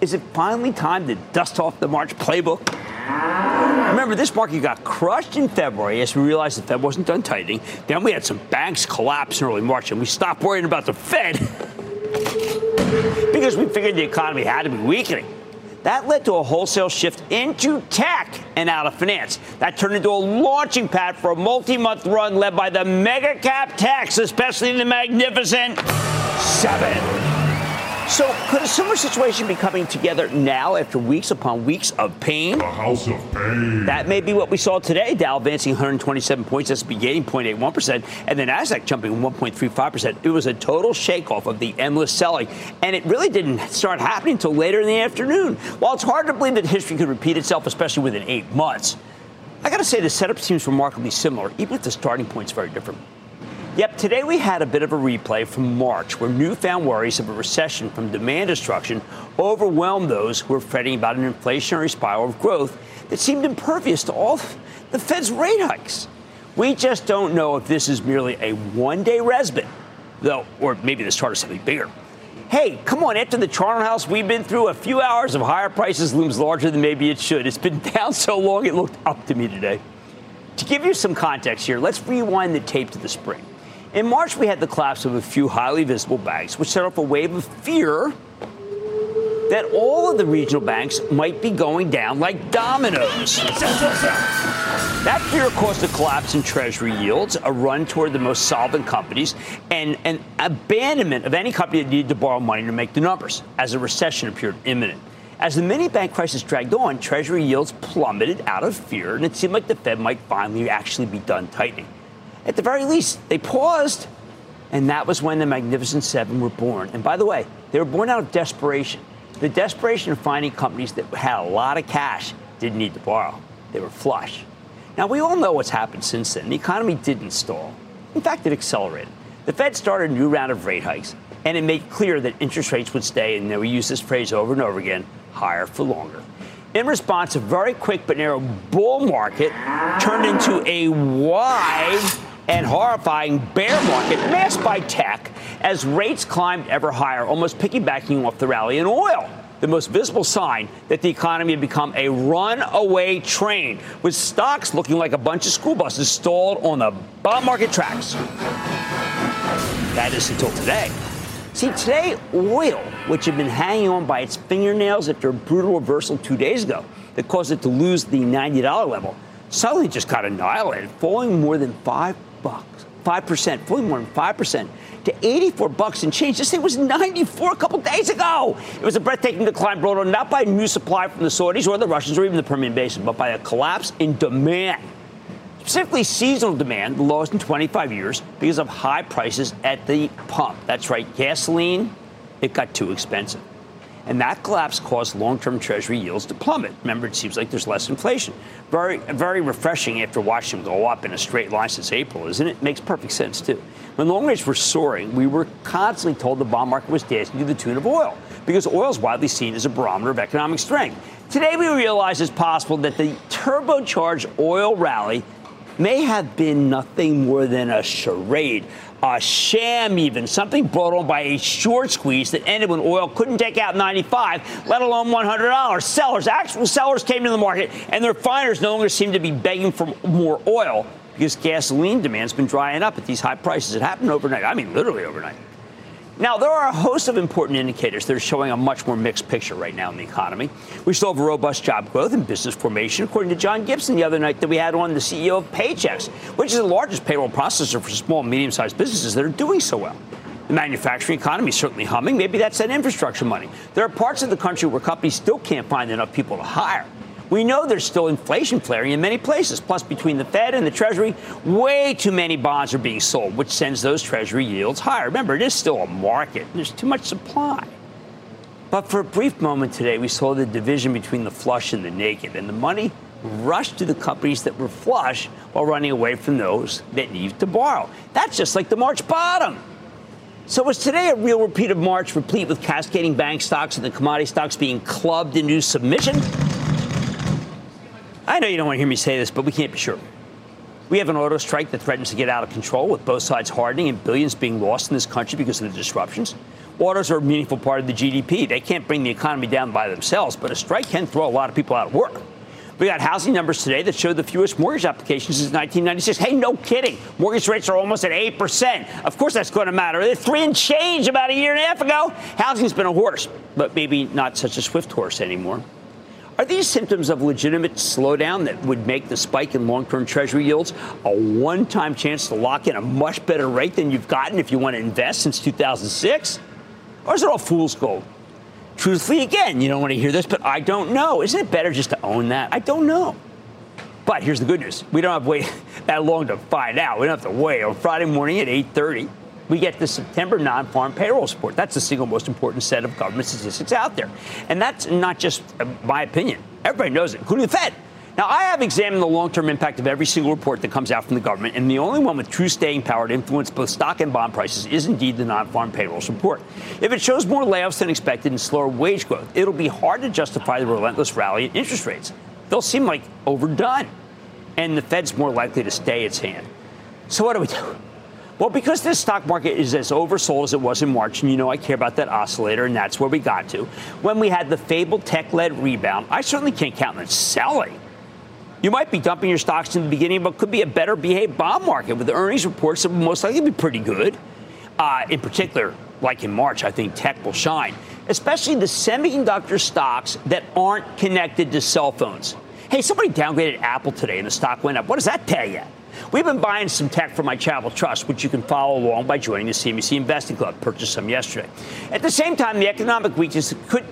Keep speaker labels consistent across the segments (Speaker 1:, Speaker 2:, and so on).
Speaker 1: Is it finally time to dust off the March playbook? Remember, this market got crushed in February as we realized the Fed wasn't done tightening. Then we had some banks collapse in early March, and we stopped worrying about the Fed because we figured the economy had to be weakening. That led to a wholesale shift into tech and out of finance. That turned into a launching pad for a multi month run led by the mega cap techs, especially the magnificent seven. So, could a similar situation be coming together now after weeks upon weeks of pain?
Speaker 2: The house of pain.
Speaker 1: That may be what we saw today. Dow advancing 127 points, S&P gaining 0.81%, and then Nasdaq jumping 1.35%. It was a total shakeoff of the endless selling, and it really didn't start happening until later in the afternoon. While it's hard to believe that history could repeat itself, especially within eight months, I got to say the setup seems remarkably similar, even if the starting point's very different. Yep, today we had a bit of a replay from March where newfound worries of a recession from demand destruction overwhelmed those who were fretting about an inflationary spiral of growth that seemed impervious to all the Fed's rate hikes. We just don't know if this is merely a one day respite, though, or maybe the start of something bigger. Hey, come on, after the charnel house we've been through, a few hours of higher prices looms larger than maybe it should. It's been down so long it looked up to me today. To give you some context here, let's rewind the tape to the spring. In March, we had the collapse of a few highly visible banks, which set off a wave of fear that all of the regional banks might be going down like dominoes. That fear caused a collapse in Treasury yields, a run toward the most solvent companies, and an abandonment of any company that needed to borrow money to make the numbers, as a recession appeared imminent. As the mini bank crisis dragged on, Treasury yields plummeted out of fear, and it seemed like the Fed might finally actually be done tightening. At the very least, they paused. And that was when the Magnificent Seven were born. And by the way, they were born out of desperation. The desperation of finding companies that had a lot of cash didn't need to borrow. They were flush. Now, we all know what's happened since then. The economy didn't stall. In fact, it accelerated. The Fed started a new round of rate hikes, and it made clear that interest rates would stay, and we use this phrase over and over again, higher for longer. In response, a very quick but narrow bull market turned into a wide and horrifying bear market masked by tech as rates climbed ever higher, almost piggybacking off the rally in oil. The most visible sign that the economy had become a runaway train, with stocks looking like a bunch of school buses stalled on the bond market tracks. That is until today. See, today, oil, which had been hanging on by its fingernails after a brutal reversal two days ago that caused it to lose the $90 level, suddenly just got annihilated, falling more than 5 bucks, 5%, fully more than 5% to 84 bucks and change. This thing was 94 a couple days ago. It was a breathtaking decline brought on not by new supply from the Saudis or the Russians or even the Permian Basin, but by a collapse in demand. Specifically, seasonal demand, the lowest in 25 years, because of high prices at the pump. That's right, gasoline, it got too expensive. And that collapse caused long term Treasury yields to plummet. Remember, it seems like there's less inflation. Very, very refreshing after watching them go up in a straight line since April, isn't it? Makes perfect sense, too. When long rates were soaring, we were constantly told the bond market was dancing to the tune of oil, because oil is widely seen as a barometer of economic strength. Today, we realize it's possible that the turbocharged oil rally may have been nothing more than a charade, a sham even, something brought on by a short squeeze that ended when oil couldn't take out 95, let alone $100. Sellers, actual sellers came to the market, and the refiners no longer seem to be begging for more oil because gasoline demand's been drying up at these high prices. It happened overnight. I mean, literally overnight. Now, there are a host of important indicators that are showing a much more mixed picture right now in the economy. We still have robust job growth and business formation, according to John Gibson the other night that we had on the CEO of Paychex, which is the largest payroll processor for small and medium sized businesses that are doing so well. The manufacturing economy is certainly humming. Maybe that's that infrastructure money. There are parts of the country where companies still can't find enough people to hire. We know there's still inflation flaring in many places. Plus, between the Fed and the Treasury, way too many bonds are being sold, which sends those Treasury yields higher. Remember, it is still a market, there's too much supply. But for a brief moment today, we saw the division between the flush and the naked, and the money rushed to the companies that were flush while running away from those that need to borrow. That's just like the March bottom. So was today a real repeat of March, replete with cascading bank stocks and the commodity stocks being clubbed into submission? I know you don't want to hear me say this, but we can't be sure. We have an auto strike that threatens to get out of control with both sides hardening and billions being lost in this country because of the disruptions. Autos are a meaningful part of the GDP. They can't bring the economy down by themselves, but a strike can throw a lot of people out of work. We got housing numbers today that show the fewest mortgage applications since 1996. Hey, no kidding. Mortgage rates are almost at 8%. Of course, that's going to matter. They're three and change about a year and a half ago. Housing's been a horse, but maybe not such a swift horse anymore. Are these symptoms of legitimate slowdown that would make the spike in long term Treasury yields a one time chance to lock in a much better rate than you've gotten if you want to invest since 2006? Or is it all fool's gold? Truthfully, again, you don't want to hear this, but I don't know. Isn't it better just to own that? I don't know. But here's the good news: we don't have to wait that long to find out. We don't have to wait on Friday morning at 8:30 we get the September non farm payroll report. That's the single most important set of government statistics out there. And that's not just uh, my opinion. Everybody knows it, including the Fed. Now, I have examined the long term impact of every single report that comes out from the government, and the only one with true staying power to influence both stock and bond prices is indeed the non farm payrolls report. If it shows more layoffs than expected and slower wage growth, it'll be hard to justify the relentless rally in interest rates. They'll seem like overdone, and the Fed's more likely to stay its hand. So, what do we do? Well, because this stock market is as oversold as it was in March, and you know I care about that oscillator, and that's where we got to. When we had the fabled tech led rebound, I certainly can't count on selling. You might be dumping your stocks in the beginning, but could be a better behaved bond market with earnings reports that will most likely be pretty good. Uh, in particular, like in March, I think tech will shine, especially the semiconductor stocks that aren't connected to cell phones. Hey, somebody downgraded Apple today and the stock went up. What does that tell you? We've been buying some tech for my Charitable Trust, which you can follow along by joining the CNBC Investing Club. Purchased some yesterday. At the same time, the economic weakness could,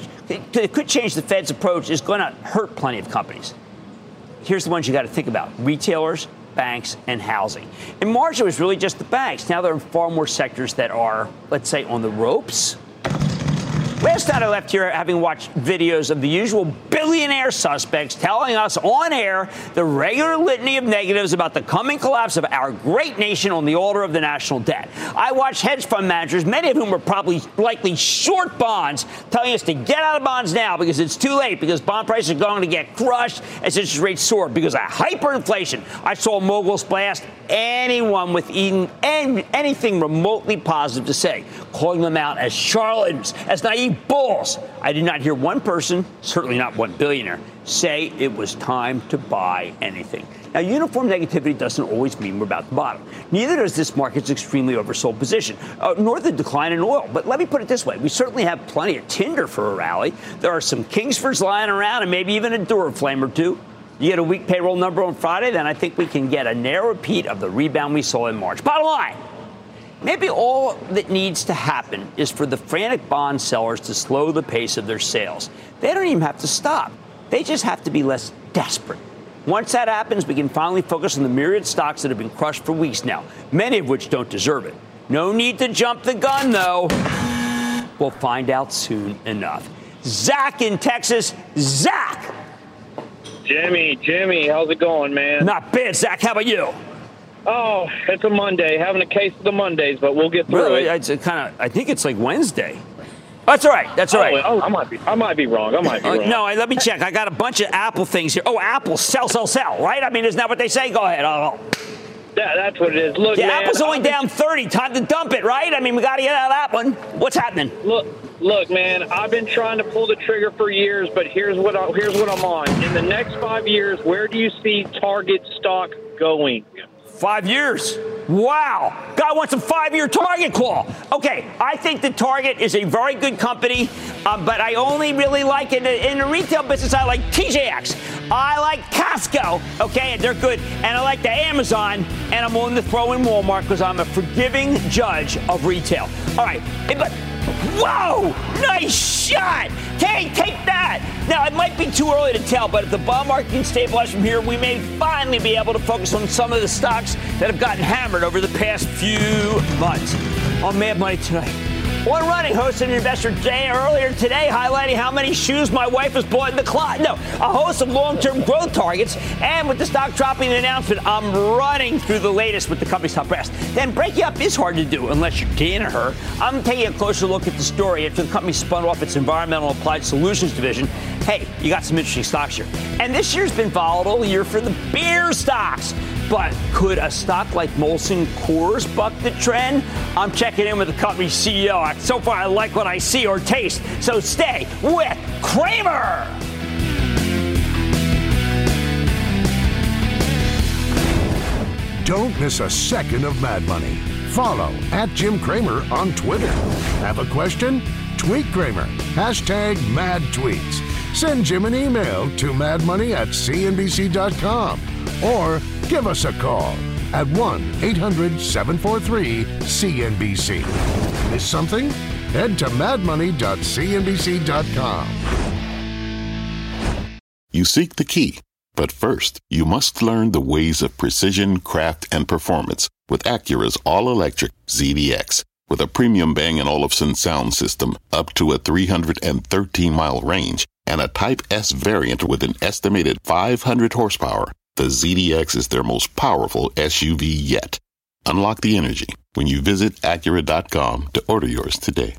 Speaker 1: could change the Fed's approach is going to hurt plenty of companies. Here's the ones you got to think about retailers, banks, and housing. In March, it was really just the banks. Now there are far more sectors that are, let's say, on the ropes Last night I left here having watched videos of the usual billionaire suspects telling us on air the regular litany of negatives about the coming collapse of our great nation on the altar of the national debt. I watched hedge fund managers, many of whom were probably likely short bonds, telling us to get out of bonds now because it's too late, because bond prices are going to get crushed as interest rates soar because of hyperinflation. I saw moguls blast anyone with even anything remotely positive to say, calling them out as charlatans, as naive bulls. I did not hear one person, certainly not one billionaire, say it was time to buy anything. Now, uniform negativity doesn't always mean we're about to bottom. Neither does this market's extremely oversold position, uh, nor the decline in oil. But let me put it this way we certainly have plenty of tinder for a rally. There are some Kingsfords lying around and maybe even a Duraflame or two. You get a weak payroll number on Friday, then I think we can get a narrow repeat of the rebound we saw in March. Bottom line, Maybe all that needs to happen is for the frantic bond sellers to slow the pace of their sales. They don't even have to stop, they just have to be less desperate. Once that happens, we can finally focus on the myriad stocks that have been crushed for weeks now, many of which don't deserve it. No need to jump the gun, though. We'll find out soon enough. Zach in Texas. Zach!
Speaker 2: Jimmy, Jimmy, how's it going, man?
Speaker 1: Not bad, Zach. How about you?
Speaker 2: Oh, it's a Monday. Having a case of the Mondays, but we'll get through
Speaker 1: really? it. It's kind of. I think it's like Wednesday. That's all right. That's all right.
Speaker 2: Oh, oh, I might be. I might be wrong. I might be uh, wrong.
Speaker 1: no, let me check. I got a bunch of Apple things here. Oh, Apple, sell, sell, sell. Right? I mean, isn't that what they say? Go ahead. Oh.
Speaker 2: Yeah, that's what it is. Look,
Speaker 1: yeah,
Speaker 2: man,
Speaker 1: Apple's only down 30. Time to dump it, right? I mean, we got to get out of that one. What's happening?
Speaker 2: Look, look, man. I've been trying to pull the trigger for years, but here's what I, here's what I'm on. In the next five years, where do you see Target stock going?
Speaker 1: Five years. Wow. Guy wants a five year Target call. Okay, I think the Target is a very good company, um, but I only really like it in, the retail business. I like TJX. I like Costco. Okay, they're good. And I like the Amazon, and I'm willing to throw in Walmart because I'm a forgiving judge of retail. All right, but Whoa! Nice shot! Hey, take that! Now, it might be too early to tell, but if the bond market can stabilize from here, we may finally be able to focus on some of the stocks that have gotten hammered over the past few months. On Mad Money tonight. On Running hosted an investor day earlier today, highlighting how many shoes my wife has bought in the closet. No, a host of long-term growth targets, and with the stock dropping the announcement, I'm running through the latest with the company's top brass. Then breaking up is hard to do unless you're Danaher. I'm taking a closer look at the story after the company spun off its environmental applied solutions division. Hey, you got some interesting stocks here. And this year's been volatile year for the beer stocks. But could a stock like Molson Coors buck the trend? I'm checking in with the company's CEO. So far, I like what I see or taste. So stay with Cramer.
Speaker 3: Don't miss a second of Mad Money. Follow at Jim Cramer on Twitter. Have a question? Tweet Cramer. Hashtag mad tweets. Send Jim an email to madmoney at cnbc.com or give us a call at 1 800 743 CNBC. Miss something? Head to madmoney.cnbc.com.
Speaker 4: You seek the key, but first, you must learn the ways of precision, craft, and performance with Acura's all electric ZDX. With a premium Bang & Olufsen sound system up to a 313 mile range and a Type S variant with an estimated 500 horsepower, the ZDX is their most powerful SUV yet. Unlock the energy when you visit Acura.com to order yours today.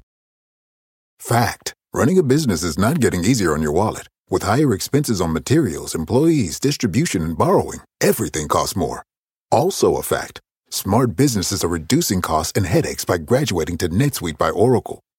Speaker 5: Fact running a business is not getting easier on your wallet. With higher expenses on materials, employees, distribution, and borrowing, everything costs more. Also, a fact smart businesses are reducing costs and headaches by graduating to NetSuite by Oracle.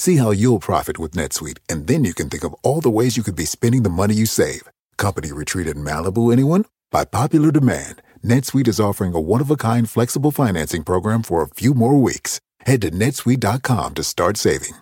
Speaker 5: See how you'll profit with NetSuite, and then you can think of all the ways you could be spending the money you save. Company retreat in Malibu, anyone? By popular demand, NetSuite is offering a one-of-a-kind flexible financing program for a few more weeks. Head to netsuite.com to start saving.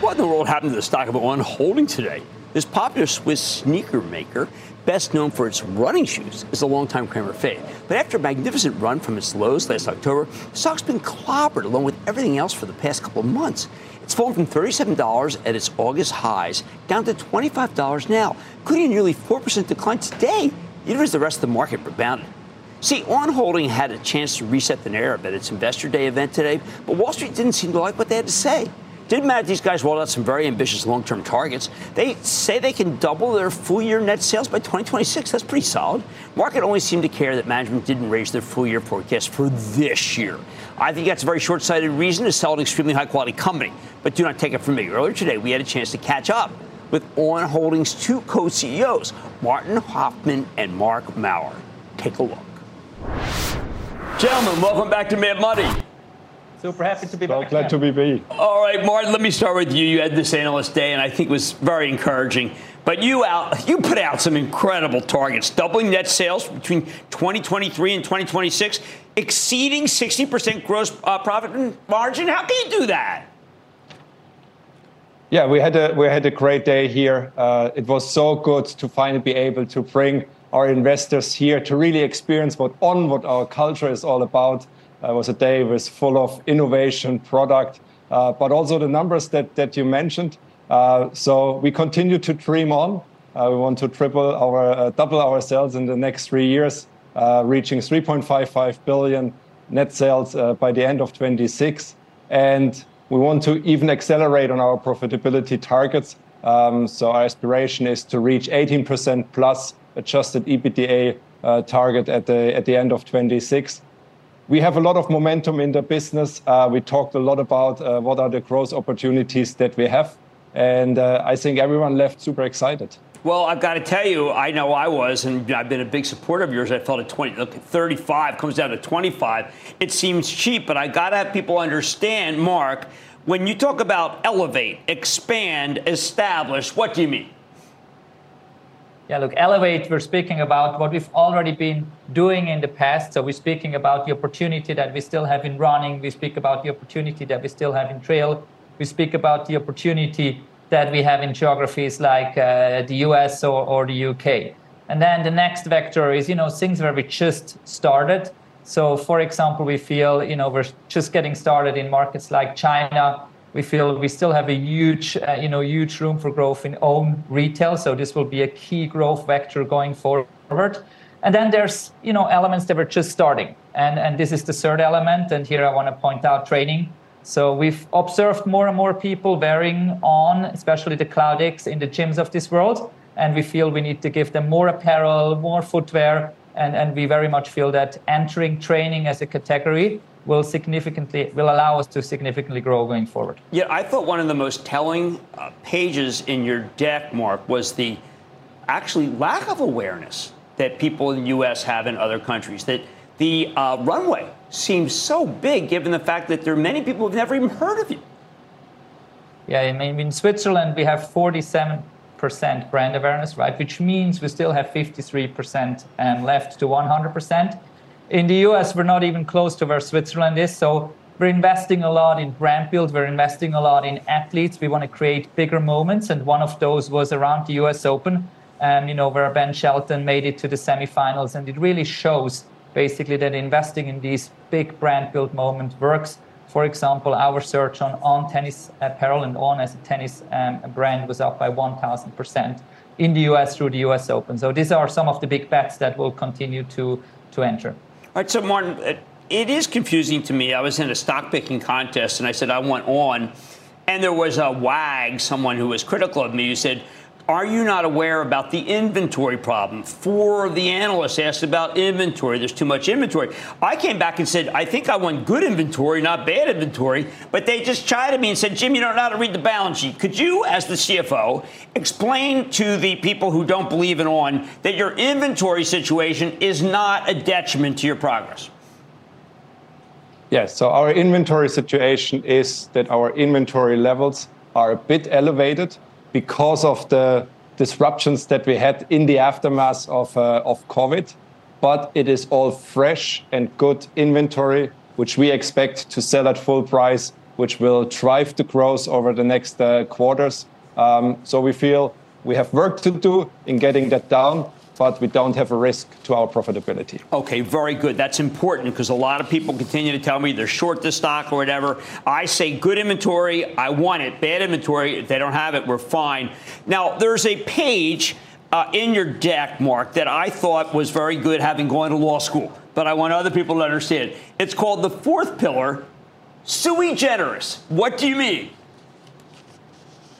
Speaker 1: What in the world happened to the stock of On Holding today? This popular Swiss sneaker maker, best known for its running shoes, is a longtime Cramer fave. But after a magnificent run from its lows last October, the stock's been clobbered along with everything else for the past couple of months. It's fallen from $37 at its August highs down to $25 now, including a nearly 4% decline today, even as the rest of the market rebounded. See, On Holding had a chance to reset the narrative at its Investor Day event today, but Wall Street didn't seem to like what they had to say. Didn't matter these guys rolled out some very ambitious long term targets. They say they can double their full year net sales by 2026. That's pretty solid. Market only seemed to care that management didn't raise their full year forecast for this year. I think that's a very short sighted reason to sell an extremely high quality company. But do not take it from me. Earlier today, we had a chance to catch up with On Holdings' two co CEOs, Martin Hoffmann and Marc Maurer. Take a look. Gentlemen, welcome back to Mad Money.
Speaker 6: Super happy to be
Speaker 7: so
Speaker 6: back.
Speaker 7: glad to be back.
Speaker 1: All right, Martin, let me start with you. You had this analyst day, and I think it was very encouraging. But you out, you put out some incredible targets, doubling net sales between 2023 and 2026, exceeding 60% gross uh, profit margin. How can you do that?
Speaker 7: Yeah, we had a we had a great day here. Uh, it was so good to finally be able to bring our investors here to really experience what on what our culture is all about. Uh, was a day was full of innovation, product, uh, but also the numbers that that you mentioned. Uh, so we continue to dream on. Uh, we want to triple our uh, double our sales in the next three years, reaching 3.55 billion net sales by the end of 26, and we want to even accelerate on our profitability targets Um, so our aspiration is to reach 18% plus adjusted EBITDA uh, target at the at the end of 26. We have a lot of momentum in the business. Uh, we talked a lot about uh, what are the growth opportunities that we have, and uh, I think everyone left super excited.
Speaker 1: Well, I've got to tell you, I know I was, and I've been a big supporter of yours. I felt at 20, look, 35 comes down to 25. It seems cheap, but I got to have people understand, Mark, when you talk about elevate, expand, establish, what do you mean?
Speaker 6: Yeah, look, Elevate, we're speaking about what we've already been doing in the past. So we're speaking about the opportunity that we still have in running. We speak about the opportunity that we still have in trail. We speak about the opportunity that we have in geographies like uh, the US or, or the UK. And then the next vector is, you know, things where we just started. So, for example, we feel, you know, we're just getting started in markets like China. We feel we still have a huge, uh, you know, huge room for growth in own retail. So this will be a key growth vector going forward. And then there's, you know, elements that we're just starting. And, and this is the third element. And here I want to point out training. So we've observed more and more people wearing on, especially the Cloud X in the gyms of this world. And we feel we need to give them more apparel, more footwear, and, and we very much feel that entering training as a category will significantly will allow us to significantly grow going forward.
Speaker 1: Yeah, I thought one of the most telling uh, pages in your deck, Mark, was the actually lack of awareness that people in the U.S. have in other countries. That the uh, runway seems so big, given the fact that there are many people who've never even heard of you.
Speaker 6: Yeah, I mean, in Switzerland we have 47 percent brand awareness, right? Which means we still have 53% um, left to 100%. In the US, we're not even close to where Switzerland is. So we're investing a lot in brand build. We're investing a lot in athletes. We want to create bigger moments. And one of those was around the US Open, um, you know, where Ben Shelton made it to the semifinals. And it really shows basically that investing in these big brand build moments works for example, our search on on tennis apparel and on as a tennis um, brand was up by 1,000% in the US through the US Open. So these are some of the big bets that will continue to, to enter.
Speaker 1: All right, so Martin, it is confusing to me. I was in a stock picking contest and I said I want on, and there was a wag, someone who was critical of me, who said, are you not aware about the inventory problem? Four of the analysts asked about inventory. There's too much inventory. I came back and said, I think I want good inventory, not bad inventory. But they just chided me and said, Jim, you don't know how to read the balance sheet. Could you, as the CFO, explain to the people who don't believe in on that your inventory situation is not a detriment to your progress?
Speaker 7: Yes, so our inventory situation is that our inventory levels are a bit elevated because of the disruptions that we had in the aftermath of, uh, of COVID. But it is all fresh and good inventory, which we expect to sell at full price, which will drive the growth over the next uh, quarters. Um, so we feel we have work to do in getting that down but we don't have a risk to our profitability.
Speaker 1: Okay, very good. That's important because a lot of people continue to tell me they're short the stock or whatever. I say good inventory, I want it. Bad inventory, if they don't have it, we're fine. Now, there's a page uh, in your deck, Mark, that I thought was very good having gone to law school, but I want other people to understand. It's called the fourth pillar, sui generis. What do you mean?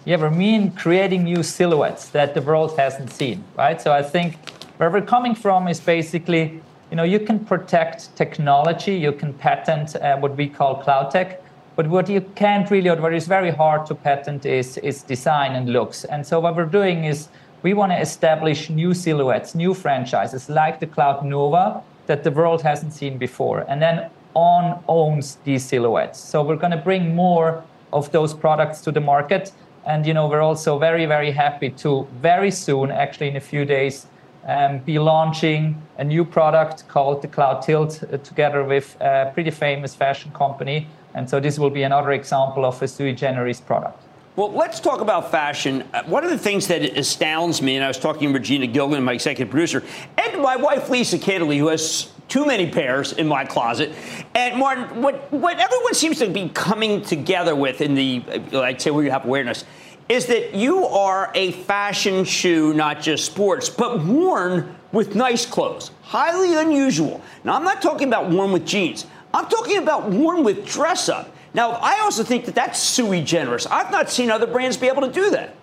Speaker 6: Yeah, we mean creating new silhouettes that the world hasn't seen, right? So I think where we're coming from is basically, you know, you can protect technology, you can patent uh, what we call CloudTec, but what you can't really, or what is very hard to patent is, is design and looks. And so what we're doing is we want to establish new silhouettes, new franchises like the Cloudnova that the world hasn't seen before. And then On owns these silhouettes. So we're going to bring more of those products to the market. And you know, we're also very, very happy to very soon, actually in a few days, um, be launching a new product called the Cloudtilt uh, together with a pretty famous fashion company. And so this will be another example of a sui generis product.
Speaker 1: Well, let's talk about fashion. Uh, one of the things that astounds me, and I was talking to Regina Gilgan, my executive producer, and my wife Lisa Kittley, who has too many pairs in my closet. And Martin, what, what everyone seems to be coming together with in the, uh, I'd say where you have awareness, is that you are a fashion shoe, not just sports, but worn with nice clothes. Highly unusual. Now, I'm not talking about worn with jeans. I'm talking about worn with dress up. Now, I also think that that's sui generis. I've not seen other brands be able to do that.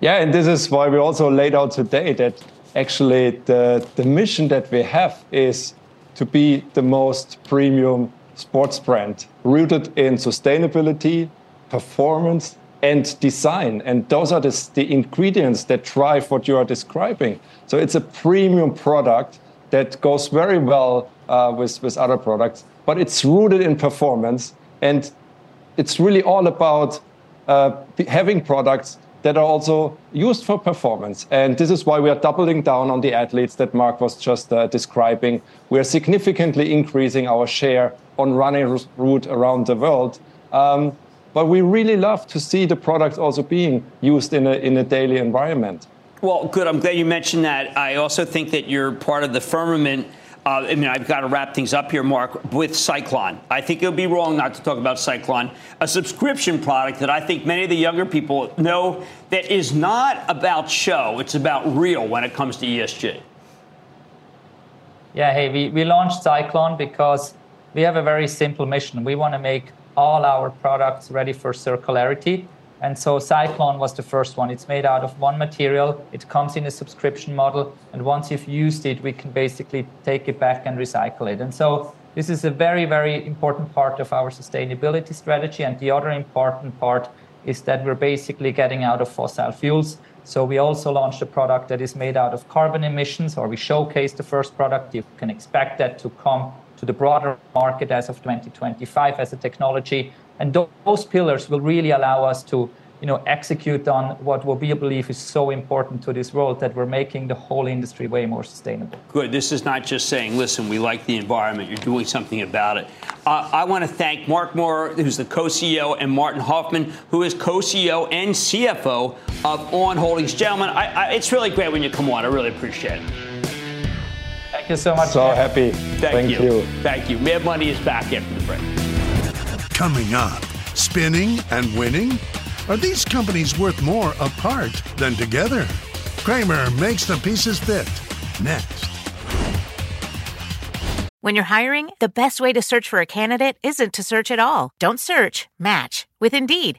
Speaker 7: Yeah, and this is why we also laid out today that actually the, the mission that we have is to be the most premium sports brand rooted in sustainability, performance, and design. And those are the, the ingredients that drive what you are describing. So it's a premium product that goes very well uh, with, with other products, but it's rooted in performance. And it's really all about uh, having products that are also used for performance. And this is why we are doubling down on the athletes that Mark was just uh, describing. We are significantly increasing our share on running route around the world. Um, but we really love to see the product also being used in a, in a daily environment.
Speaker 1: Well, good. I'm glad you mentioned that. I also think that you're part of the firmament uh, I mean, I've got to wrap things up here, Mark, with Cyclon. I think it would be wrong not to talk about Cyclon, a subscription product that I think many of the younger people know that is not about show, it's about real when it comes to ESG.
Speaker 6: Yeah, hey, we, we launched Cyclon because we have a very simple mission. We want to make all our products ready for circularity and so Cyclon was the first one. It's made out of one material. It comes in a subscription model. And once you've used it, we can basically take it back and recycle it. And so this is a very, very important part of our sustainability strategy. And the other important part is that we're basically getting out of fossil fuels. So we also launched a product that is made out of carbon emissions, or we showcased the first product. You can expect that to come to the broader market as of 2025 as a technology. And those pillars will really allow us to you know, execute on what we believe is so important to this world that we're making the whole industry way more sustainable.
Speaker 1: Good. This is not just saying, listen, we like the environment. You're doing something about it. Uh, I want to thank Marc Maurer, who's the co-CEO, and Martin Hoffmann, who is co-CEO and CFO of On Holdings. Gentlemen, I, I, it's really great when you come on. I really appreciate it.
Speaker 6: Thank you so much.
Speaker 7: So happy.
Speaker 1: Thank, Thank you. you. Thank you. Mad Money is back after the break.
Speaker 3: Coming up, spinning and winning? Are these companies worth more apart than together? Cramer makes the pieces fit. Next.
Speaker 8: When you're hiring, the best way to search for a candidate isn't to search at all. Don't search, match with Indeed.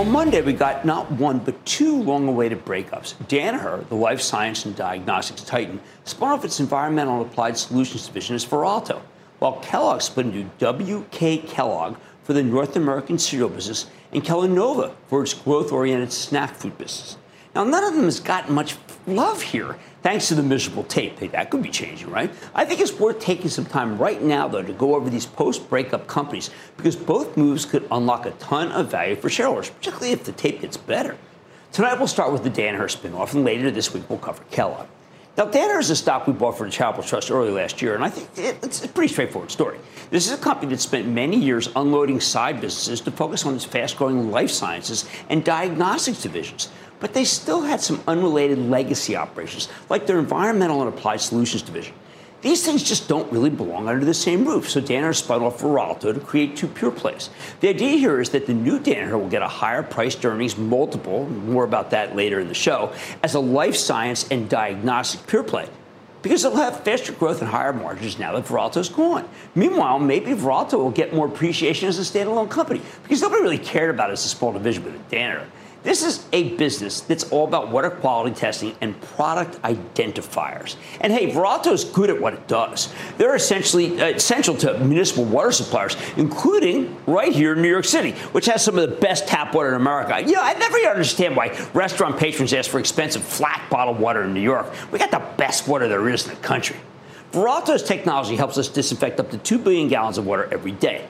Speaker 1: On Monday, we got not one, but two long awaited breakups. Danaher, the life science and diagnostics titan, spun off its environmental and applied solutions division as Veralto, while Kellogg split into WK Kellogg for the North American cereal business and Kellanova for its growth oriented snack food business. Now, none of them has gotten much love here, thanks to the miserable tape. Hey, that could be changing, right? I think it's worth taking some time right now, though, to go over these post breakup companies because both moves could unlock a ton of value for shareholders, particularly if the tape gets better. Tonight, we'll start with the Danaher spinoff, and later this week, we'll cover Kellogg. Now, Danaher is a stock we bought for the Charitable Trust early last year, and I think it's a pretty straightforward story. This is a company that spent many years unloading side businesses to focus on its fast growing life sciences and diagnostics divisions but they still had some unrelated legacy operations, like their environmental and applied solutions division. These things just don't really belong under the same roof, so Danaher spun off Veralto to create two pure plays. The idea here is that the new Danaher will get a higher priced earnings multiple, more about that later in the show, as a life science and diagnostic pure play. Because it'll have faster growth and higher margins now that Veralto's gone. Meanwhile, maybe Veralto will get more appreciation as a standalone company because nobody really cared about it as a small division with Danaher. This is a business that's all about water quality testing and product identifiers. And hey, Veralto's good at what it does. They're essentially uh, essential to municipal water suppliers, including right here in New York City, which has some of the best tap water in America. You know, I never understand why restaurant patrons ask for expensive flat bottled water in New York. We got the best water there is in the country. Veralto's technology helps us disinfect up to 2 billion gallons of water every day.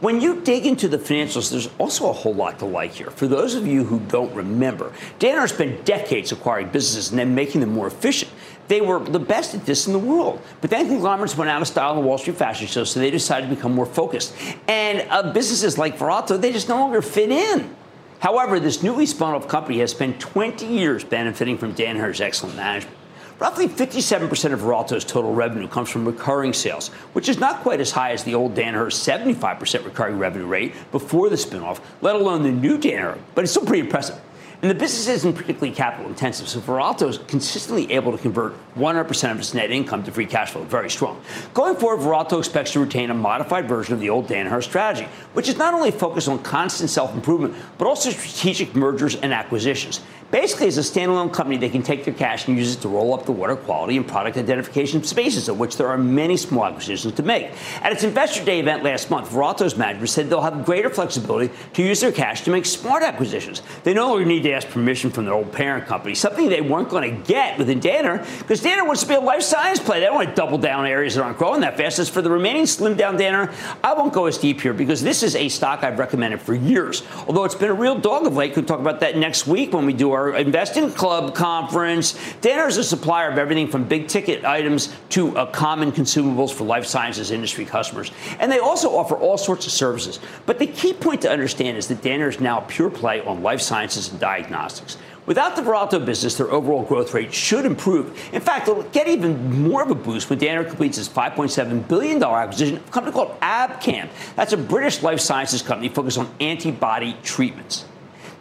Speaker 1: When you dig into the financials, there's also a whole lot to like here. For those of you who don't remember, Danaher spent decades acquiring businesses and then making them more efficient. They were the best at this in the world. But then conglomerates went out of style in the Wall Street fashion show, so they decided to become more focused. And uh, businesses like Veralto, they just no longer fit in. However, this newly spun off company has spent 20 years benefiting from Danaher's excellent management. Roughly 57% of Veralto's total revenue comes from recurring sales, which is not quite as high as the old Danaher 75% recurring revenue rate before the spinoff, let alone the new Danaher, but it's still pretty impressive. And the business isn't particularly capital intensive, so Veralto is consistently able to convert 100% of its net income to free cash flow. Very strong. Going forward, Veralto expects to retain a modified version of the old Danaher strategy, which is not only focused on constant self improvement, but also strategic mergers and acquisitions. Basically, as a standalone company, they can take their cash and use it to roll up the water quality and product identification spaces, of which there are many small acquisitions to make. At its Investor Day event last month, Veralto's management said they'll have greater flexibility to use their cash to make smart acquisitions. They no longer need to ask permission from their old parent company, something they weren't going to get within Danaher, because Danaher wants to be a life science play. They don't want to double down areas that aren't growing that fast. As for the remaining slim down Danaher, I won't go as deep here because this is a stock I've recommended for years. Although it's been a real dog of late. We'll talk about that next week when we do our Investing Club conference. Danaher is a supplier of everything from big ticket items to uh, common consumables for life sciences industry customers. And they also offer all sorts of services. But the key point to understand is that Danaher is now a pure play on life sciences and diagnostics. Without the Veralto business, their overall growth rate should improve. In fact, it'll get even more of a boost when Danaher completes its $5.7 billion acquisition of a company called Abcam. That's a British life sciences company focused on antibody treatments.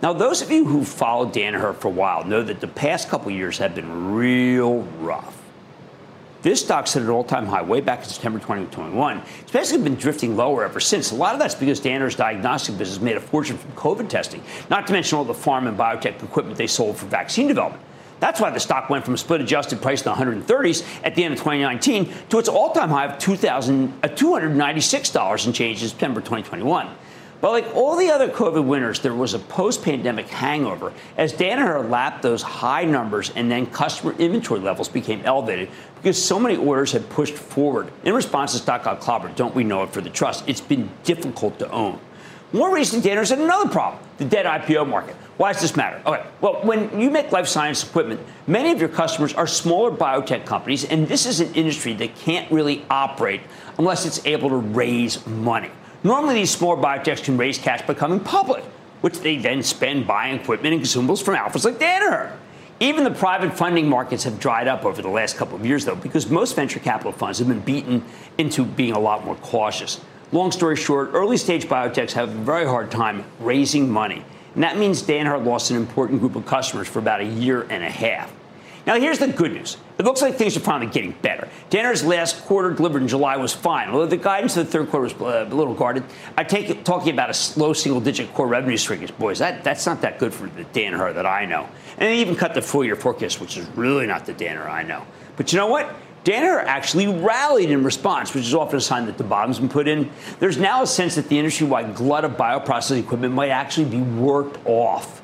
Speaker 1: Now, those of you who followed Danaher for a while know that the past couple years have been real rough. This stock set an all-time high way back in September 2021. It's basically been drifting lower ever since. A lot of that's because Danaher's diagnostic business made a fortune from COVID testing, not to mention all the farm and biotech equipment they sold for vaccine development. That's why the stock went from a split adjusted price in the 130s at the end of 2019 to its all-time high of 2000, uh, $296 and change in September 2021. But like all the other COVID winners, there was a post pandemic hangover as Danaher lapped those high numbers and then customer inventory levels became elevated because so many orders had pushed forward. In response, to stock got clobbered. Don't we know it for the trust? It's been difficult to own. More recent Danaher had another problem the dead IPO market. Why does this matter? Okay, well, when you make life science equipment, many of your customers are smaller biotech companies, and this is an industry that can't really operate unless it's able to raise money. Normally, these small biotechs can raise cash by coming public, which they then spend buying equipment and consumables from outfits like Danaher. Even the private funding markets have dried up over the last couple of years, though, because most venture capital funds have been beaten into being a lot more cautious. Long story short, early stage biotechs have a very hard time raising money. And that means Danaher lost an important group of customers for about a year and a half. Now, here's the good news. It looks like things are finally getting better. Danaher's last quarter delivered in July was fine, although the guidance for the third quarter was uh, a little guarded. I take it talking about a low single-digit core revenue shrinkage. Boys, that, that's not that good for the Danaher that I know. And they even cut the full-year forecast, which is really not the Danaher I know. But you know what? Danaher actually rallied in response, which is often a sign that the bottom's been put in. There's now a sense that the industry-wide glut of bioprocessing equipment might actually be worked off.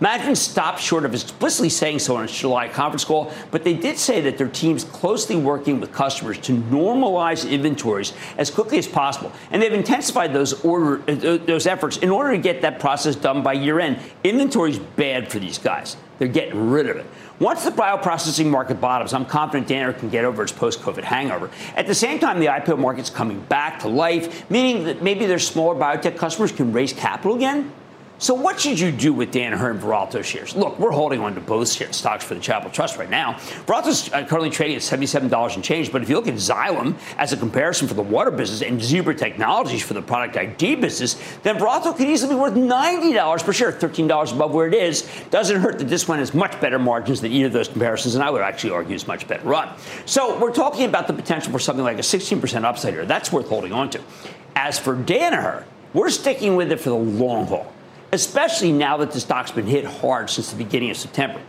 Speaker 1: Management stopped short of explicitly saying so on its July conference call, but they did say that their team's closely working with customers to normalize inventories as quickly as possible. And they've intensified those order uh, those efforts in order to get that process done by year end. Inventory's bad for these guys. They're getting rid of it. Once the bioprocessing market bottoms, I'm confident Danaher can get over its post-COVID hangover. At the same time, the IPO market's coming back to life, meaning that maybe their smaller biotech customers can raise capital again. So what should you do with Danaher and Veralto shares? Look, we're holding on to both stocks for the Charitable Trust right now. Veralto's uh, currently trading at $77 and change, but if you look at Xylem as a comparison for the water business and Zebra Technologies for the product ID business, then Veralto could easily be worth $90 per share, $13 above where it is. Doesn't hurt that this one has much better margins than either of those comparisons, and I would actually argue is much better run. So we're talking about the potential for something like a 16% upside here. That's worth holding on to. As for Danaher, we're sticking with it for the long haul. Especially now that the stock's been hit hard since the beginning of September.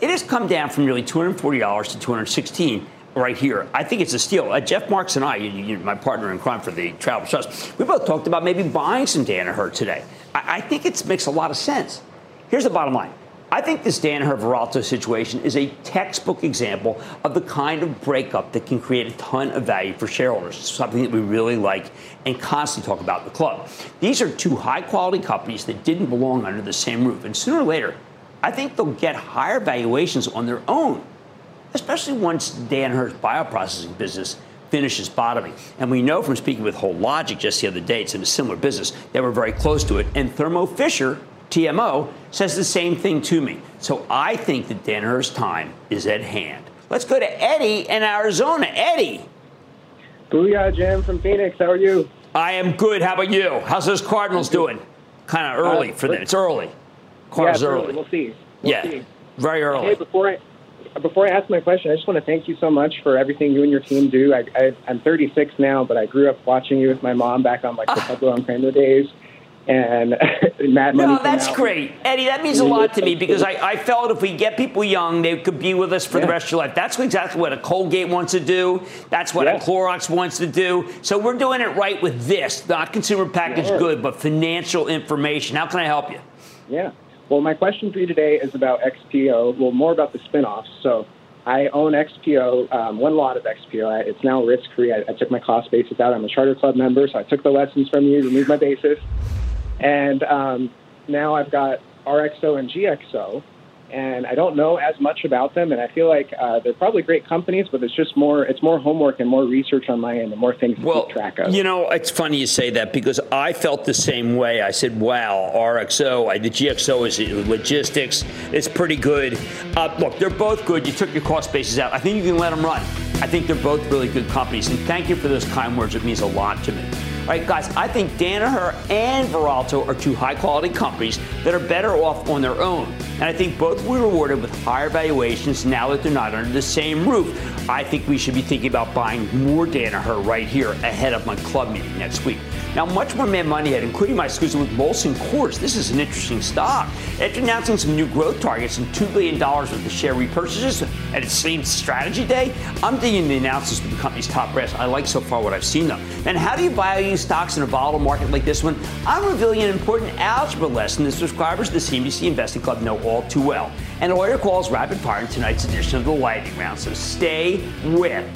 Speaker 1: It has come down from nearly $240 to $216 right here. I think it's a steal. Uh, Jeff Marks and I, you, you, my partner in crime for the Charitable Trust, we both talked about maybe buying some Danaher today. I, I think it makes a lot of sense. Here's the bottom line. I think this Danaher Veralto situation is a textbook example of the kind of breakup that can create a ton of value for shareholders, something that we really like and constantly talk about in the club. These are two high quality companies that didn't belong under the same roof, and sooner or later, I think they'll get higher valuations on their own, especially once Danaher's bioprocessing business finishes bottoming. And we know from speaking with Hologic just the other day, it's in a similar business, they were very close to it. And Thermo Fisher TMO, says the same thing to me. So I think that Danaher's time is at hand. Let's go to Eddie in Arizona. Eddie.
Speaker 9: Booyah, Jim from Phoenix. How are you?
Speaker 1: I am good. How about you? How's those Cardinals doing? Kind of early uh, for them. It's early. Cardinals
Speaker 9: yeah,
Speaker 1: early.
Speaker 9: We'll see. We'll
Speaker 1: yeah,
Speaker 9: see.
Speaker 1: very early.
Speaker 9: Hey, before I before I ask my question, I just want to thank you so much for everything you and your team do. I, I, am 36 now, but I grew up watching you with my mom back on like the Pablo and Cramer days and Mad Money.
Speaker 1: No, that's great, Eddie. That means a lot to me because I, I felt if we get people young, they could be with us for yeah. the rest of your life. That's exactly what a Colgate wants to do. That's what yeah. a Clorox wants to do. So we're doing it right with this, not consumer packaged sure. good, but financial information. How can I help you?
Speaker 9: Yeah. Well, my question for you today is about XPO. Well, more about the spinoffs. So. I own XPO, um, one lot of XPO. It's now risk free. I, I, took my cost basis out. I'm a charter club member, so I took the lessons from you, removed my basis. And um, now I've got RXO and GXO, and I don't know as much about them. And I feel like uh, they're probably great companies, but it's just more it's more homework and more research on my end and more things to keep track of.
Speaker 1: You know, it's funny you say that because I felt the same way. I said, "Wow, RXO, I, the GXO is logistics. It's pretty good." Uh, look, they're both good. You took your cost bases out. I think you can let them run. I think they're both really good companies, and thank you for those kind words. It means a lot to me. Right, guys, I think Danaher and Veralto are two high quality companies that are better off on their own. And I think both be rewarded with higher valuations now that they're not under the same roof. I think we should be thinking about buying more Danaher right here ahead of my club meeting next week. Now, much more Mad Money ahead, including my exclusive with Molson Coors. This is an interesting stock. After announcing some new growth targets and $2 billion worth of share repurchases at its same strategy day, I'm digging the announcements with the company's top brass. I like so far what I've seen, though. And how do you value stocks in a volatile market like this one? I'm revealing an important algebra lesson that subscribers to the CNBC Investing Club know all too well. And lawyer calls rapid fire in tonight's edition of the Lightning Round. So stay with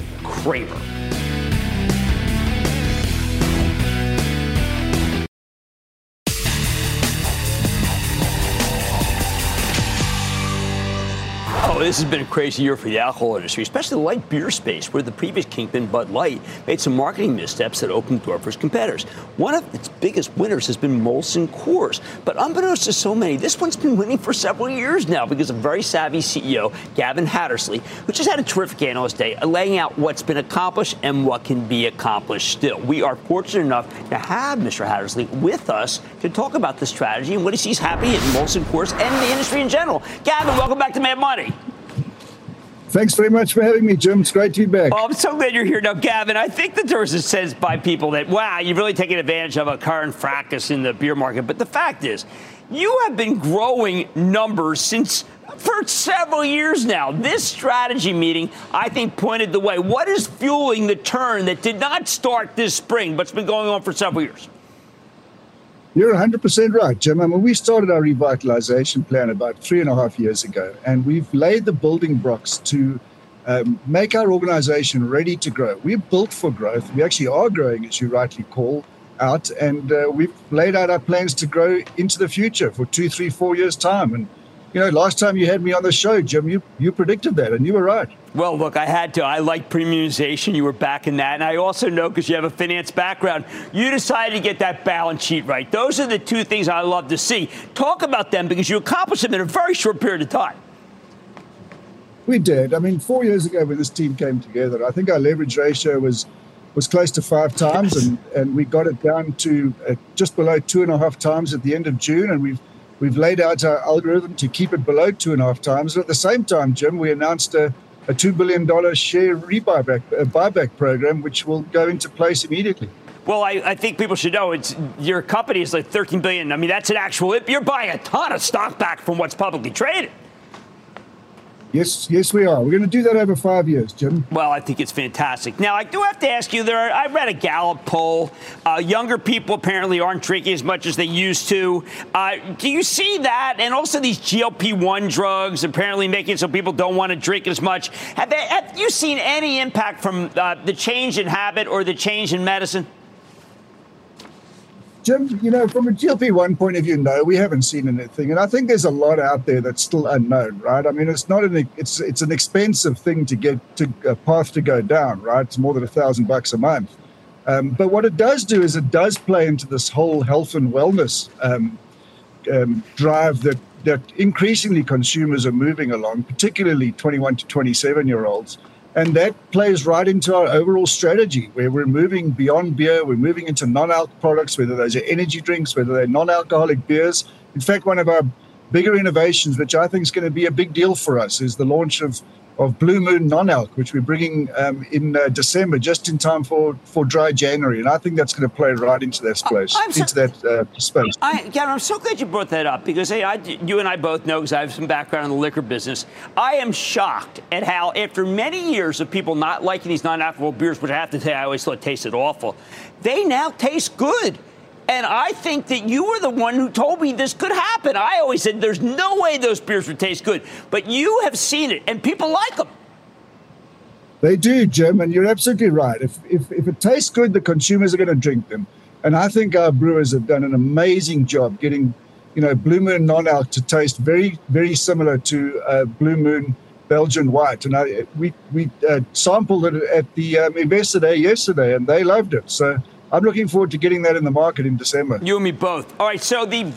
Speaker 1: Cramer. this has been a crazy year for the alcohol industry, especially the light beer space, where the previous kingpin, Bud Light, made some marketing missteps that opened door for its competitors. One of its biggest winners has been Molson Coors. But unbeknownst to so many, this one's been winning for several years now because of very savvy CEO Gavin Hattersley, who just had a terrific analyst day laying out what's been accomplished and what can be accomplished still. We are fortunate enough to have Mr. Hattersley with us to talk about the strategy and what he sees happening at Molson Coors and the industry in general. Gavin, welcome back to Mad Money.
Speaker 10: Thanks very much for having me, Jim. It's great to be back.
Speaker 1: Well, I'm so glad you're here. Now, Gavin, I think that there's a sense by people that, wow, you've really taken advantage of a current fracas in the beer market. But the fact is, you have been growing numbers since for several years now. This strategy meeting, I think, pointed the way. What is fueling the turn that did not start this spring, but's been going on for several years?
Speaker 10: You're 100% right, Jim. I mean, we started our revitalization plan about three and a half years ago, and we've laid the building blocks to um, make our organization ready to grow. We're built for growth. We actually are growing, as you rightly call out, and uh, we've laid out our plans to grow into the future for two, three, four years' time. And you know, last time you had me on the show, Jim, you, you predicted that, and you were right.
Speaker 1: Well, look, I had to. I like premiumization. You were back in that. And I also know, because you have a finance background, you decided to get that balance sheet right. Those are the two things I love to see. Talk about them because you accomplished them in a very short period of time.
Speaker 10: We did. I mean, four years ago when this team came together, I think our leverage ratio was was close to five times, and, and we got it down to uh, just below two and a half times at the end of June, and we've We've laid out our algorithm to keep it below two and a half times. At the same time, Jim, we announced a, a $2 billion share rebuyback a buyback program, which will go into place immediately.
Speaker 1: Well, I, I, think people should know it's your company is like 13 billion. I mean, that's an actual. You're buying a ton of stock back from what's publicly traded.
Speaker 10: Yes, yes, we are. We're going to do that over five years, Jim.
Speaker 1: Well, I think it's fantastic. Now, I do have to ask you. There, I read a Gallup poll. Uh, younger people apparently aren't drinking as much as they used to. Uh, do you see that? And also, these GLP-1 drugs apparently making so people don't want to drink as much. Have, they, have you seen any impact from uh, the change in habit or the change in medicine?
Speaker 10: Jim, you know, from a GLP-1 point of view, no, we haven't seen anything, and I think there's a lot out there that's still unknown, right? I mean, it's not an it's it's an expensive thing to get to a path to go down, right? It's more than a thousand bucks a month, um, but what it does do is it does play into this whole health and wellness um, um, drive that that increasingly consumers are moving along, particularly 21 to 27 year olds. And that plays right into our overall strategy where we're moving beyond beer, we're moving into non alc products, whether those are energy drinks, whether they're non alcoholic beers. In fact, one of our bigger innovations, which I think is going to be a big deal for us, is the launch of of Blue Moon non-alc, which we're bringing um, in uh, December, just in time for, for dry January, and I think that's going to play right into that place, so, into that uh, space.
Speaker 1: I, Gavin, I'm so glad you brought that up because hey, I, you and I both know because I have some background in the liquor business. I am shocked at how, after many years of people not liking these non-alcoholic beers, which I have to say I always thought tasted awful, they now taste good. And I think that you were the one who told me this could happen. I always said there's no way those beers would taste good. But you have seen it, and people like them.
Speaker 10: They do, Jim, and you're absolutely right. If, if, if it tastes good, the consumers are going to drink them. And I think our brewers have done an amazing job getting, you know, Blue Moon non-alc to taste very, very similar to uh, Blue Moon Belgian White. And I, we we uh, sampled it at the um, Investor Day yesterday, and they loved it. So I'm looking forward to getting that in the market in December.
Speaker 1: You and me both. All right, so the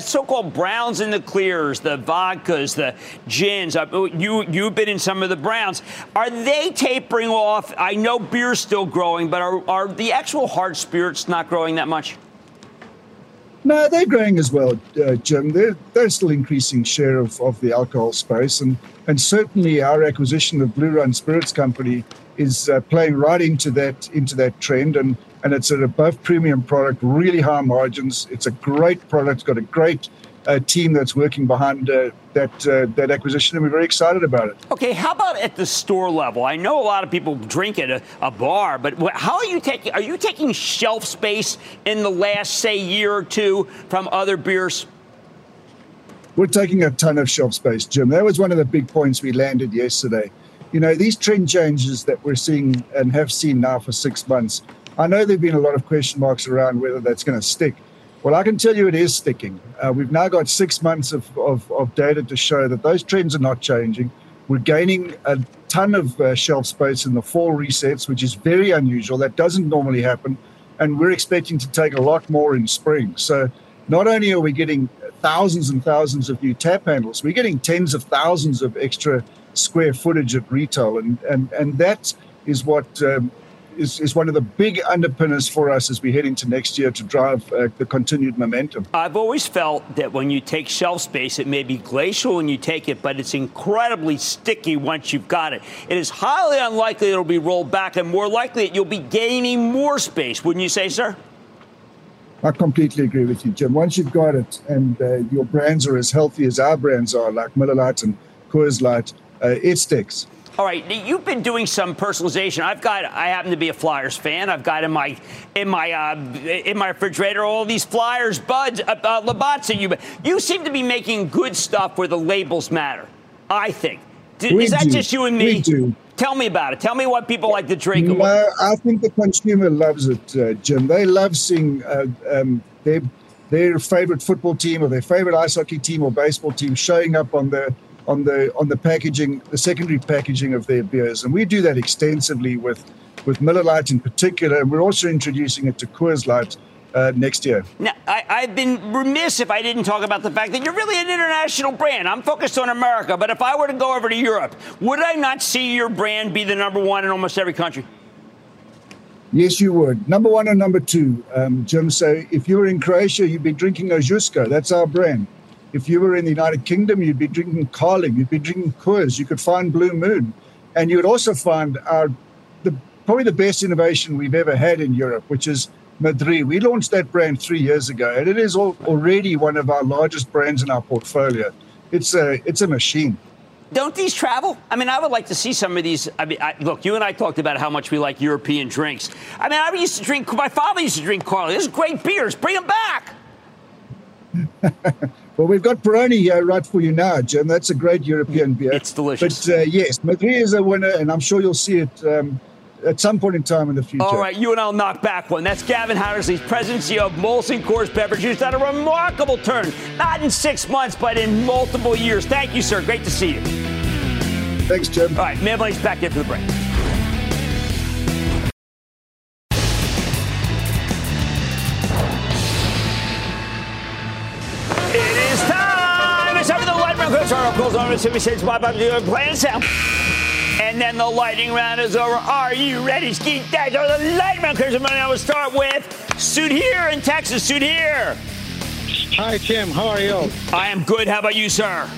Speaker 1: so-called browns and the clears, the vodkas, the gins. Uh, you you've been in some of the browns. Are they tapering off? I know beer's still growing, but are are the actual hard spirits not growing that much?
Speaker 10: No, they're growing as well, uh, Jim. They're they're still increasing share of, of the alcohol space, and and certainly our acquisition of Blue Run Spirits Company is uh, playing right into that into that trend and and it's an above premium product, really high margins. It's a great product. It's got a great uh, team that's working behind uh, that uh, that acquisition, and we're very excited about it.
Speaker 1: Okay, how about at the store level? I know a lot of people drink at a, a, bar, but how are you taking? Are you taking shelf space in the last say year or two from other beers?
Speaker 10: We're taking a ton of shelf space, Jim. That was one of the big points we landed yesterday. You know, these trend changes that we're seeing and have seen now for six months I know there have been a lot of question marks around whether that's going to stick. Well, I can tell you it is sticking. Uh, we've now got six months of, of, of, data to show that those trends are not changing. We're gaining a ton of uh, shelf space in the fall resets, which is very unusual. That doesn't normally happen. And we're expecting to take a lot more in spring. So not only are we getting thousands and thousands of new tap handles, we're getting tens of thousands of extra square footage at retail. And, and, and that is what um, is, is one of the big underpinners for us as we head into next year to drive uh, the continued momentum.
Speaker 1: I've always felt that when you take shelf space, it may be glacial when you take it, but it's incredibly sticky once you've got it. It is highly unlikely it'll be rolled back, and more likely that you'll be gaining more space, wouldn't you say, sir?
Speaker 10: I completely agree with you, Jim. Once you've got it and uh, your brands are as healthy as our brands are, like Miller Lite and Coors Light, uh, it sticks.
Speaker 1: All right, you've been doing some personalization. I've got. I happen to be a Flyers fan. I've got in my in my uh, in my refrigerator all these Flyers buds, uh, uh. You you seem to be making good stuff where the labels matter. I think.
Speaker 10: D-
Speaker 1: is that
Speaker 10: do.
Speaker 1: just you and me? Tell me about it. Tell me what people like to drink.
Speaker 10: No, I think the consumer loves it, uh, Jim. They love seeing uh, um, their their favorite football team or their favorite ice hockey team or baseball team showing up on the on the on the packaging, the secondary packaging of their beers, and we do that extensively with with Miller Lite in particular, and we're also introducing it to Coors Light. Uh, next year.
Speaker 1: Now, I, have been remiss if I didn't talk about the fact that you're really an international brand. I'm focused on America, but if I were to go over to Europe, would I not see your brand be the number one in almost every country?
Speaker 10: Yes, you would. Number one and number two, um, Jim. So if you were in Croatia, you'd be drinking Ožujsko. That's our brand. If you were in the United Kingdom, you'd be drinking Carling, you'd be drinking Coors, you could find Blue Moon, and you would also find our the probably the best innovation we've ever had in Europe, which is Madri. We launched that brand three years ago, and it is already one of our largest brands in our portfolio. It's a it's a machine.
Speaker 1: Don't these travel? I mean, I would like to see some of these. I mean, I, look, you and I talked about how much we like European drinks. I mean, I used to drink. My father used to drink Carling. This is great beers. Bring them back.
Speaker 10: well, we've got Peroni here right for you now, Jim. That's a great European beer.
Speaker 1: It's delicious.
Speaker 10: But uh, yes, Madri is a winner, and I'm sure you'll see it um, at some point in time in the future.
Speaker 1: All right, you and I'll knock back one. That's Gavin Hattersley, presidency of Molson Coors Beverage, who's done a remarkable turn, not in six months, but in multiple years. Thank you, sir. Great to see you.
Speaker 10: Thanks, Jim.
Speaker 1: All right, Money's back for the break. 776 550 plan sound. And then the lightning round is over. Are you ready, Ski Dad? Are the lightning round clears money? I will start with Suit Here in Texas. Suit Here.
Speaker 11: Hi, Tim. How are you?
Speaker 1: I am good. How about you, sir?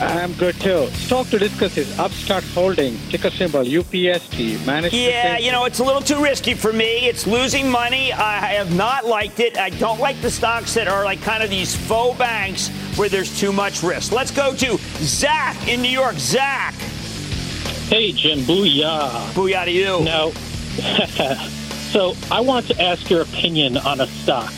Speaker 11: I'm good too. Stock to discuss is Upstart Holding, ticker symbol UPST. Managed
Speaker 1: yeah, you know, it's a little too risky for me. It's losing money. I have not liked it. I don't like the stocks that are like kind of these faux banks where there's too much risk. Let's go to Zach in New York. Zach.
Speaker 12: Hey, Jim. Booyah.
Speaker 1: Booyah to you.
Speaker 12: No. so I want to ask your opinion on a stock.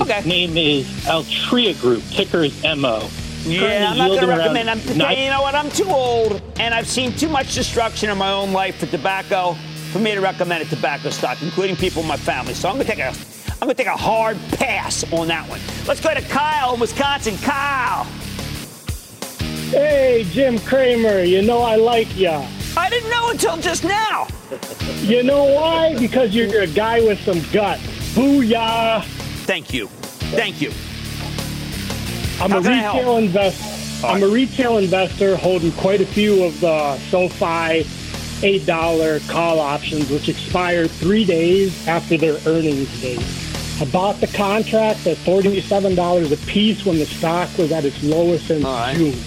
Speaker 1: Okay.
Speaker 12: Its name is Altria Group. Ticker is MO.
Speaker 1: Yeah, I'm not going to recommend. I'm, saying you know what? I'm too old, and I've seen too much destruction in my own life for tobacco for me to recommend a tobacco stock, including people in my family. So I'm going to take a, I'm going to take a hard pass on that one. Let's go to Kyle in Wisconsin. Kyle.
Speaker 13: Hey, Jim Cramer. You know I like ya.
Speaker 1: I didn't know until just now.
Speaker 13: you know why? Because you're a guy with some guts. Booyah!
Speaker 1: Thank you. Thank you.
Speaker 13: I'm How a retail investor. I'm a retail investor holding quite a few of the SoFi eight dollar call options, which expire three days after their earnings date. I bought the contract at forty-seven dollars a piece when the stock was at its lowest in right. June.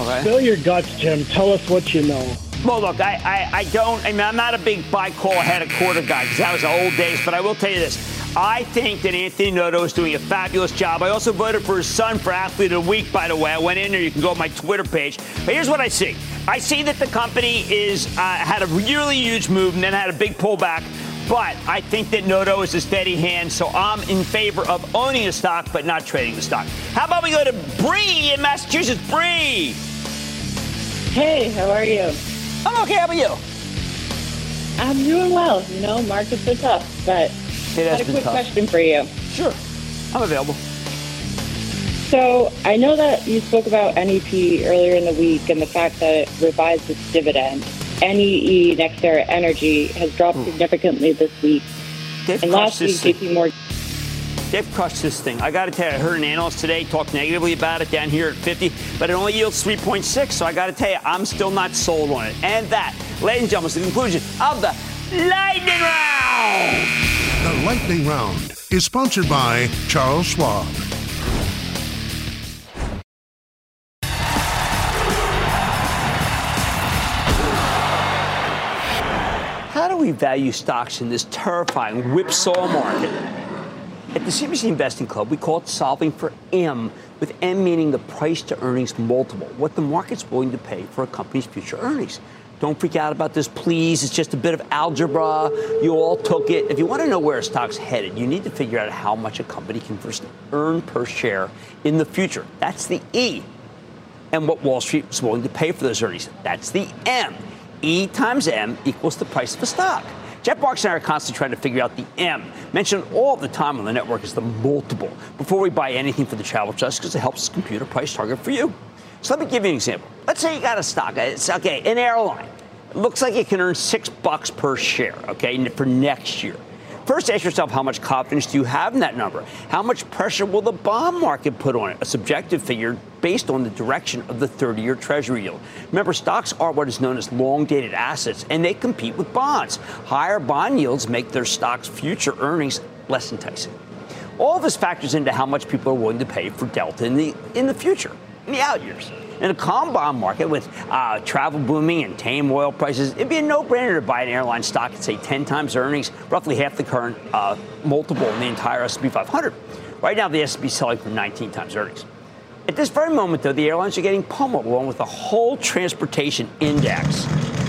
Speaker 13: Okay. Spill your guts, Jim. Tell us what you know.
Speaker 1: Well, look, I, I, I don't. I mean, I'm not a big buy, call, ahead of quarter guy because that was the old days. But I will tell you this: I think that Anthony Noto is doing a fabulous job. I also voted for his son for Athlete of the Week, by the way. I went in there. You can go on my Twitter page. But here's what I see. I see that the company is uh, had a really huge move and then had a big pullback. But I think that Noto is a steady hand, so I'm in favor of owning the stock but not trading the stock. How about we go to Bree in Massachusetts? Bree.
Speaker 14: Hey, how are you?
Speaker 1: I'm okay. How about you?
Speaker 14: I'm doing well. You know, markets are tough, but
Speaker 1: it
Speaker 14: has
Speaker 1: a
Speaker 14: quick
Speaker 1: tough.
Speaker 14: question for you.
Speaker 1: Sure. I'm available.
Speaker 14: So I know that you spoke about NEP earlier in the week and the fact that it revised its dividend. NEE, NextEra Energy, has dropped hmm. significantly this week.
Speaker 1: They've
Speaker 14: and last week, JP Morgan.
Speaker 1: They've crushed this thing. I got to tell you, I heard an analyst today talk negatively about it down here at 50, but it only yields 3.6. So I got to tell you, I'm still not sold on it. And that, ladies and gentlemen, is the conclusion of the Lightning Round.
Speaker 3: The Lightning Round is sponsored by Charles Schwab.
Speaker 1: How do we value stocks in this terrifying whipsaw market? At the CNBC Investing Club, we call it solving for M, with M meaning the price to earnings multiple, what the market's willing to pay for a company's future earnings. Don't freak out about this, please. It's just a bit of algebra. You all took it. If you want to know where a stock's headed, you need to figure out how much a company can first earn per share in the future. That's the E. And what Wall Street is willing to pay for those earnings. That's the M. E times M equals the price of a stock. Jeff Marks and I are constantly trying to figure out the M. Mentioned all the time on the network is the multiple before we buy anything for the Charitable Trust because it helps us compute a price target for you. So let me give you an example. Let's say you got a stock. Uh, it's okay, an airline. It looks like it can earn six bucks per share, okay, for next year. First, ask yourself how much confidence do you have in that number? How much pressure will the bond market put on it? A subjective figure based on the direction of the 30 year Treasury yield. Remember, stocks are what is known as long dated assets, and they compete with bonds. Higher bond yields make their stocks' future earnings less enticing. All this factors into how much people are willing to pay for Delta in the, in the future, in the out years. In a calm bond market with uh, travel booming and tame oil prices, it'd be a no-brainer to buy an airline stock at say 10 times earnings, roughly half the current uh, multiple in the entire S&P 500. Right now, the S&P is selling for 19 times earnings. At this very moment, though, the airlines are getting pummeled along with the whole transportation index.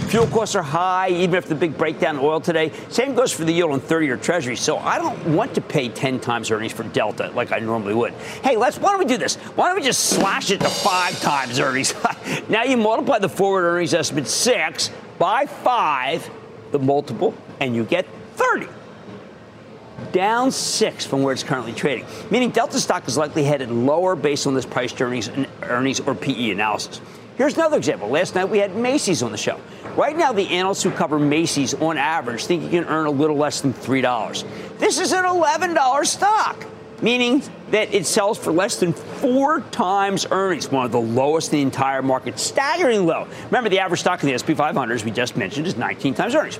Speaker 1: Fuel costs are high, even after the big breakdown in oil today. Same goes for the yield on 30-year Treasury. So I don't want to pay 10 times earnings for Delta like I normally would. Hey, let's. Why don't we do this? Why don't we just slash it to five times earnings? now you multiply the forward earnings estimate six by five, the multiple, and you get 30 down six from where it's currently trading, meaning Delta stock is likely headed lower based on this price earnings, earnings or PE analysis. Here's another example. Last night we had Macy's on the show. Right now, the analysts who cover Macy's on average think you can earn a little less than $3. This is an $11 stock, meaning that it sells for less than four times earnings, one of the lowest in the entire market, staggering low. Remember, the average stock in the S&P 500, as we just mentioned, is 19 times earnings.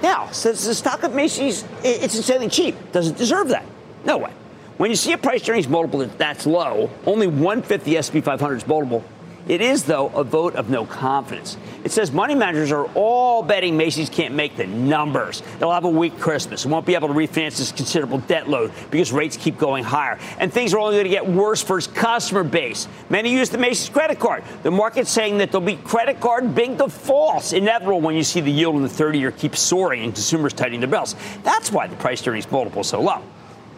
Speaker 1: Now, since the stock of Macy's, it's insanely cheap. Does it deserve that? No way. When you see a price earnings multiple that's low, only one fifth the S&P 500's multiple, it is, though, a vote of no confidence. It says money managers are all betting Macy's can't make the numbers. They'll have a weak Christmas and won't be able to refinance this considerable debt load because rates keep going higher. And things are only going to get worse for its customer base. Many use the Macy's credit card. The market's saying that there'll be credit card big defaults inevitable when you see the yield in the 30 year keep soaring and consumers tightening their belts. That's why the price earnings multiple is so low.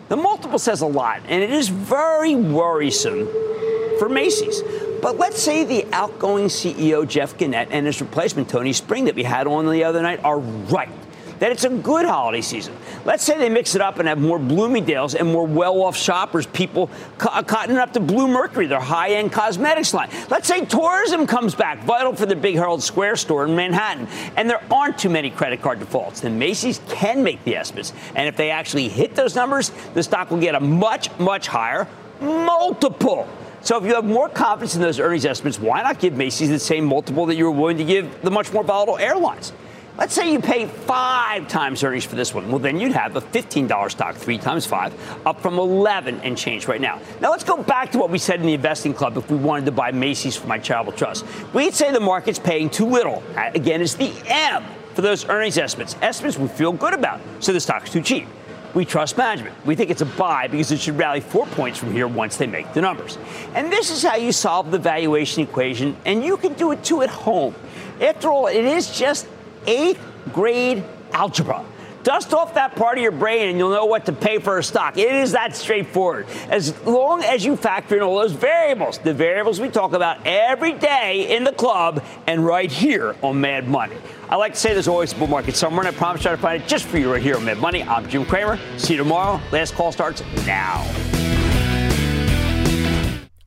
Speaker 1: The multiple says a lot, and it is very worrisome for Macy's. But let's say the outgoing CEO, Jeff Gennette, and his replacement, Tony Spring, that we had on the other night, are right. That it's a good holiday season. Let's say they mix it up and have more Bloomingdale's and more well off shoppers, people uh, cottoning up to Bluemercury, their high end cosmetics line. Let's say tourism comes back, vital for the Big Herald Square store in Manhattan, and there aren't too many credit card defaults. Then Macy's can make the estimates. And if they actually hit those numbers, the stock will get a much, much higher multiple. So if you have more confidence in those earnings estimates, why not give Macy's the same multiple that you were willing to give the much more volatile airlines? Let's say you pay five times earnings for this one. Well, then you'd have a $15 stock, three times five, up from 11 and change right now. Now let's go back to what we said in the investing club if we wanted to buy Macy's for my charitable trust. We'd say the market's paying too little. Again, it's the M for those earnings estimates. Estimates we feel good about, so the stock's too cheap. We trust management. We think it's a buy because it should rally four points from here once they make the numbers. And this is how you solve the valuation equation, and you can do it too at home. After all, it is just eighth grade algebra. Dust off that part of your brain and you'll know what to pay for a stock. It is that straightforward. As long as you factor in all those variables, the variables we talk about every day in the club and right here on Mad Money. I like to say there's always a bull market somewhere, and I promise you to find it just for you right here on Mad Money. I'm Jim Cramer. See you tomorrow. Last call starts now.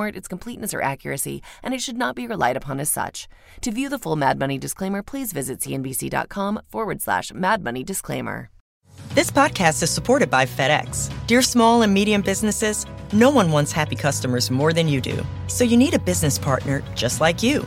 Speaker 15: warrant its completeness or accuracy, and it should not be relied upon as such. To view the full Mad Money disclaimer, please visit cnbc.com forward slash Mad Money disclaimer.
Speaker 16: This podcast is supported by FedEx. Dear small and medium businesses, no one wants happy customers more than you do. So you need a business partner just like you.